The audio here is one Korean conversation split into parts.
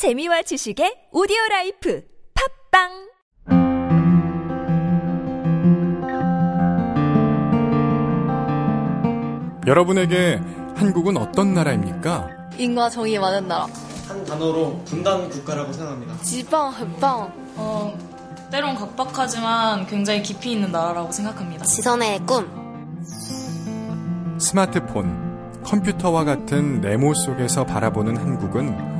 재미와 지식의 오디오 라이프 팟빵 여러분에게 한국은 어떤 나라입니까? 인과 정이 많은 나라. 한 단어로 분단 국가라고 생각합니다. 지방, 흑방. 어, 때론 각박하지만 굉장히 깊이 있는 나라라고 생각합니다. 지선의 꿈. 스마트폰, 컴퓨터와 같은 네모 속에서 바라보는 한국은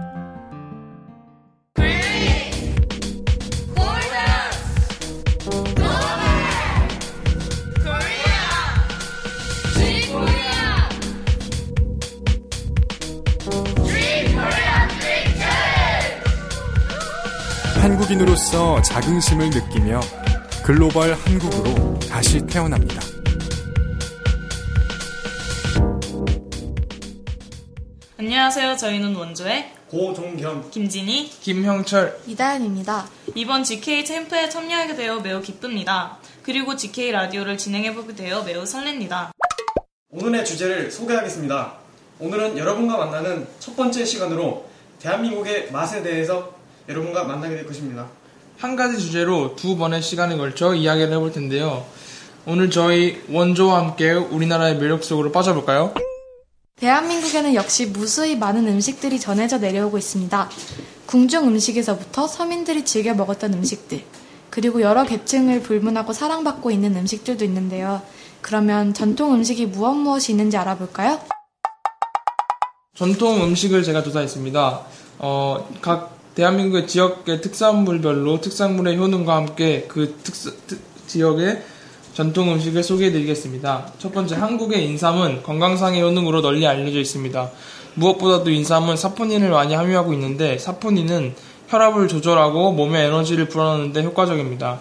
한국인으로서 자긍심을 느끼며 글로벌 한국으로 다시 태어납니다. 안녕하세요. 저희는 원조의 고종겸 김진희. 김형철 이다연입니다. 이번 GK 캠프에 참여하게 되어 매우 기쁩니다. 그리고 GK 라디오를 진행해보게 되어 매우 설렙니다. 오늘의 주제를 소개하겠습니다. 오늘은 여러분과 만나는 첫 번째 시간으로 대한민국의 맛에 대해서 여러분과 만나게 될 것입니다. 한 가지 주제로 두 번의 시간에 걸쳐 이야기를 해볼 텐데요. 오늘 저희 원조와 함께 우리나라의 매력 속으로 빠져볼까요? 대한민국에는 역시 무수히 많은 음식들이 전해져 내려오고 있습니다. 궁중 음식에서부터 서민들이 즐겨 먹었던 음식들, 그리고 여러 계층을 불문하고 사랑받고 있는 음식들도 있는데요. 그러면 전통 음식이 무엇 무엇이 있는지 알아볼까요? 전통 음식을 제가 조사했습니다. 어, 각 대한민국의 지역의 특산물별로 특산물의 효능과 함께 그 특, 특 지역의 전통 음식을 소개해드리겠습니다. 첫 번째, 한국의 인삼은 건강상의 효능으로 널리 알려져 있습니다. 무엇보다도 인삼은 사포닌을 많이 함유하고 있는데 사포닌은 혈압을 조절하고 몸의 에너지를 불어넣는 데 효과적입니다.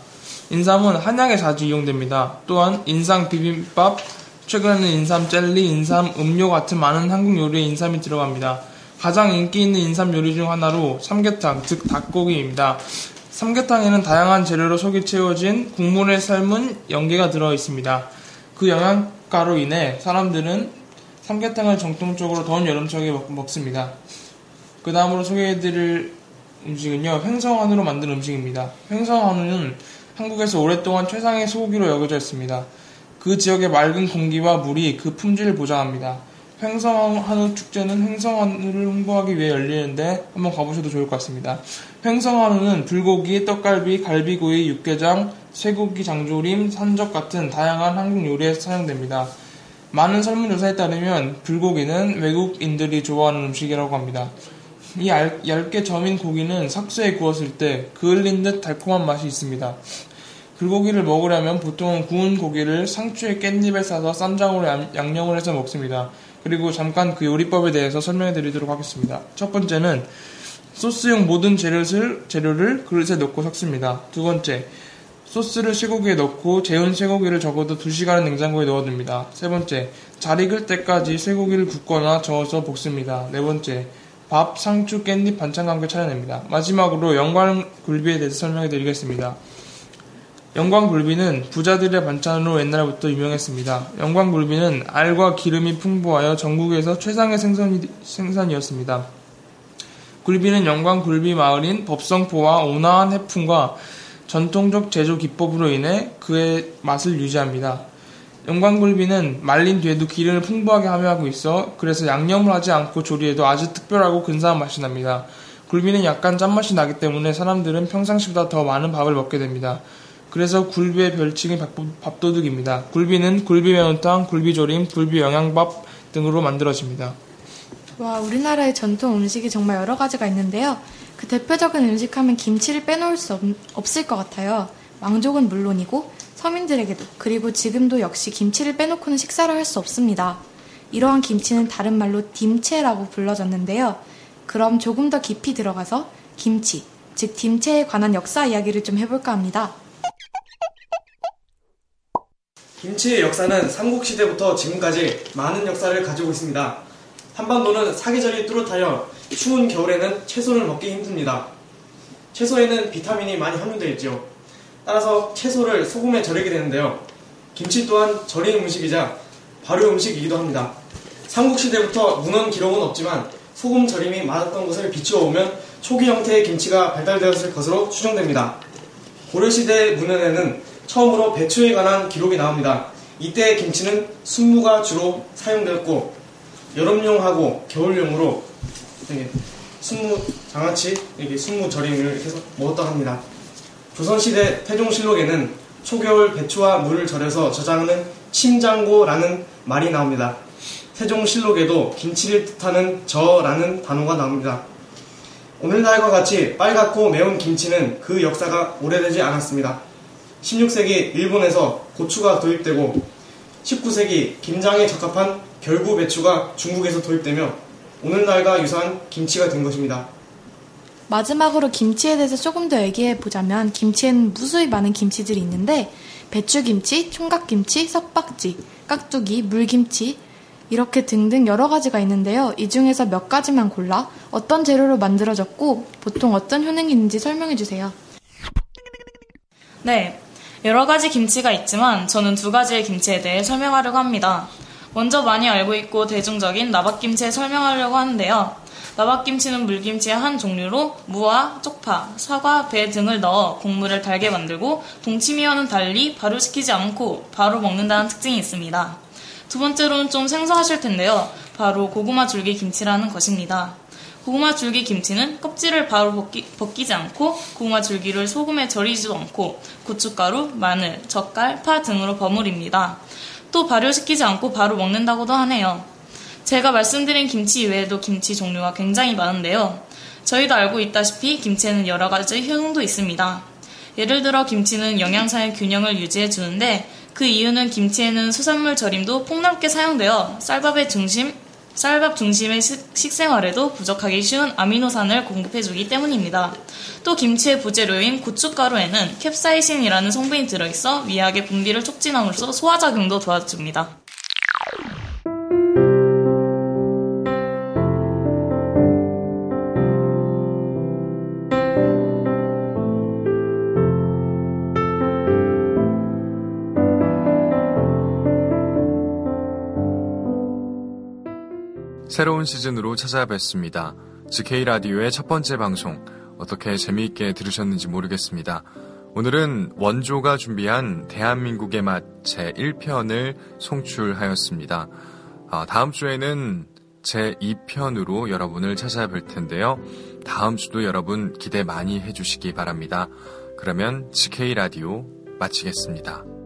인삼은 한약에 자주 이용됩니다. 또한 인삼 비빔밥, 최근에는 인삼 젤리, 인삼 음료 같은 많은 한국 요리에 인삼이 들어갑니다. 가장 인기 있는 인삼 요리 중 하나로 삼계탕, 즉 닭고기입니다. 삼계탕에는 다양한 재료로 속이 채워진 국물에 삶은 연계가 들어 있습니다. 그 영양가로 인해 사람들은 삼계탕을 정통적으로 더운 여름철에 먹, 습니다그 다음으로 소개해드릴 음식은요, 횡성한우로 만든 음식입니다. 횡성한우는 한국에서 오랫동안 최상의 소고기로 여겨져 있습니다. 그 지역의 맑은 공기와 물이 그 품질을 보장합니다. 횡성한우 축제는 횡성한우를 홍보하기 위해 열리는데 한번 가보셔도 좋을 것 같습니다. 횡성한우는 불고기, 떡갈비, 갈비구이, 육개장, 쇠고기 장조림, 산적 같은 다양한 한국 요리에 사용됩니다. 많은 설문조사에 따르면 불고기는 외국인들이 좋아하는 음식이라고 합니다. 이 얇, 게 점인 고기는 석쇠에 구웠을 때 그을린 듯 달콤한 맛이 있습니다. 불고기를 먹으려면 보통은 구운 고기를 상추에 깻잎에 싸서 쌈장으로 양념을 해서 먹습니다. 그리고 잠깐 그 요리법에 대해서 설명해 드리도록 하겠습니다. 첫 번째는 소스용 모든 재료를, 재료를 그릇에 넣고 섞습니다. 두 번째, 소스를 쇠고기에 넣고 재운 쇠고기를 적어도 2시간은 냉장고에 넣어둡니다. 세 번째, 잘 익을 때까지 쇠고기를 굽거나 저어서 볶습니다. 네 번째, 밥, 상추, 깻잎, 반찬과 함께 차려냅니다. 마지막으로 영광굴비에 대해서 설명해 드리겠습니다. 영광굴비는 부자들의 반찬으로 옛날부터 유명했습니다. 영광굴비는 알과 기름이 풍부하여 전국에서 최상의 생선이, 생산이 었습니다. 굴비는 영광굴비 마을인 법성포와 온화한 해풍과 전통적 제조 기법으로 인해 그의 맛을 유지합니다. 영광굴비는 말린 뒤에도 기름을 풍부하게 함유하고 있어 그래서 양념을 하지 않고 조리해도 아주 특별하고 근사한 맛이 납니다. 굴비는 약간 짠맛이 나기 때문에 사람들은 평상시보다 더 많은 밥을 먹게 됩니다. 그래서 굴비의 별칭이 밥 도둑입니다. 굴비는 굴비 매운탕, 굴비조림, 굴비 영양밥 등으로 만들어집니다. 와, 우리나라의 전통 음식이 정말 여러 가지가 있는데요. 그 대표적인 음식 하면 김치를 빼놓을 수 없, 없을 것 같아요. 왕족은 물론이고 서민들에게도 그리고 지금도 역시 김치를 빼놓고는 식사를 할 수 없습니다. 이러한 김치는 다른 말로 딤채라고 불러졌는데요. 그럼 조금 더 깊이 들어가서 김치, 즉 김치에 관한 역사 이야기를 좀 해볼까 합니다. 김치의 역사는 삼국시대부터 지금까지 많은 역사를 가지고 있습니다. 한반도는 사계절이 뚜렷하여 추운 겨울에는 채소를 먹기 힘듭니다. 채소에는 비타민이 많이 함유되어 있죠. 따라서 채소를 소금에 절이게 되는데요. 김치 또한 절인 음식이자 발효 음식이기도 합니다. 삼국시대부터 문헌 기록은 없지만 소금 절임이 많았던 것을 비추어 보면 초기 형태의 김치가 발달되었을 것으로 추정됩니다. 고려시대 문헌에는 처음으로 배추에 관한 기록이 나옵니다. 이때 김치는 순무가 주로 사용되었고 여름용하고 겨울용으로 순무 장아찌 이렇게 순무 절임을 이렇게 먹었다고 합니다. 조선시대 태종실록에는 초겨울 배추와 물을 절여서 저장하는 침장고라는 말이 나옵니다. 세종실록에도 김치를 뜻하는 저라는 단어가 나옵니다. 오늘날과 같이 빨갛고 매운 김치는 그 역사가 오래되지 않았습니다. 16세기 일본에서 고추가 도입되고 19세기 김장에 적합한 결구 배추가 중국에서 도입되며 오늘날과 유사한 김치가 된 것입니다. 마지막으로 김치에 대해서 조금 더 얘기해 보자면 김치에는 무수히 많은 김치들이 있는데 배추김치, 총각김치, 석박지, 깍두기, 물김치 이렇게 등등 여러 가지가 있는데요. 이 중에서 몇 가지만 골라 어떤 재료로 만들어졌고 보통 어떤 효능이 있는지 설명해 주세요. 네, 여러 가지 김치가 있지만 저는 두 가지의 김치에 대해 설명하려고 합니다. 먼저 많이 알고 있고 대중적인 나박김치에 설명하려고 하는데요. 나박김치는 물김치의 한 종류로 무와 쪽파, 사과, 배 등을 넣어 국물을 달게 만들고 동치미와는 달리 발효시키지 않고 바로 먹는다는 특징이 있습니다. 두 번째로는 좀 생소하실 텐데요. 바로 고구마 줄기 김치라는 것입니다. 고구마 줄기 김치는 껍질을 바로 벗기, 벗기지 않고 고구마 줄기를 소금에 절이지도 않고 고춧가루, 마늘, 젓갈, 파 등으로 버무립니다. 또 발효시키지 않고 바로 먹는다고도 하네요. 제가 말씀드린 김치 이외에도 김치 종류가 굉장히 많은데요. 저희도 알고 있다시피 김치에는 여러 가지 효능도 있습니다. 예를 들어 김치는 영양사의 균형을 유지해 주는데 그 이유는 김치에는 수산물 절임도 폭넓게 사용되어 쌀밥의 중심, 쌀밥 중심의 식생활에도 부족하기 쉬운 아미노산을 공급해주기 때문입니다. 또 김치의 부재료인 고춧가루에는 캡사이신이라는 성분이 들어있어 위약의 분비를 촉진함으로써 소화작용도 도와줍니다. 새로운 시즌으로 찾아뵙습니다. GK 라디오의 첫 번째 방송 어떻게 재미있게 들으셨는지 모르겠습니다. 오늘은 원조가 준비한 대한민국의 맛 제 1편을 송출하였습니다. 아, 다음 주에는 제 2편으로 여러분을 찾아뵐 텐데요. 다음 주도 여러분 기대 많이 해주시기 바랍니다. 그러면 GK 라디오 마치겠습니다.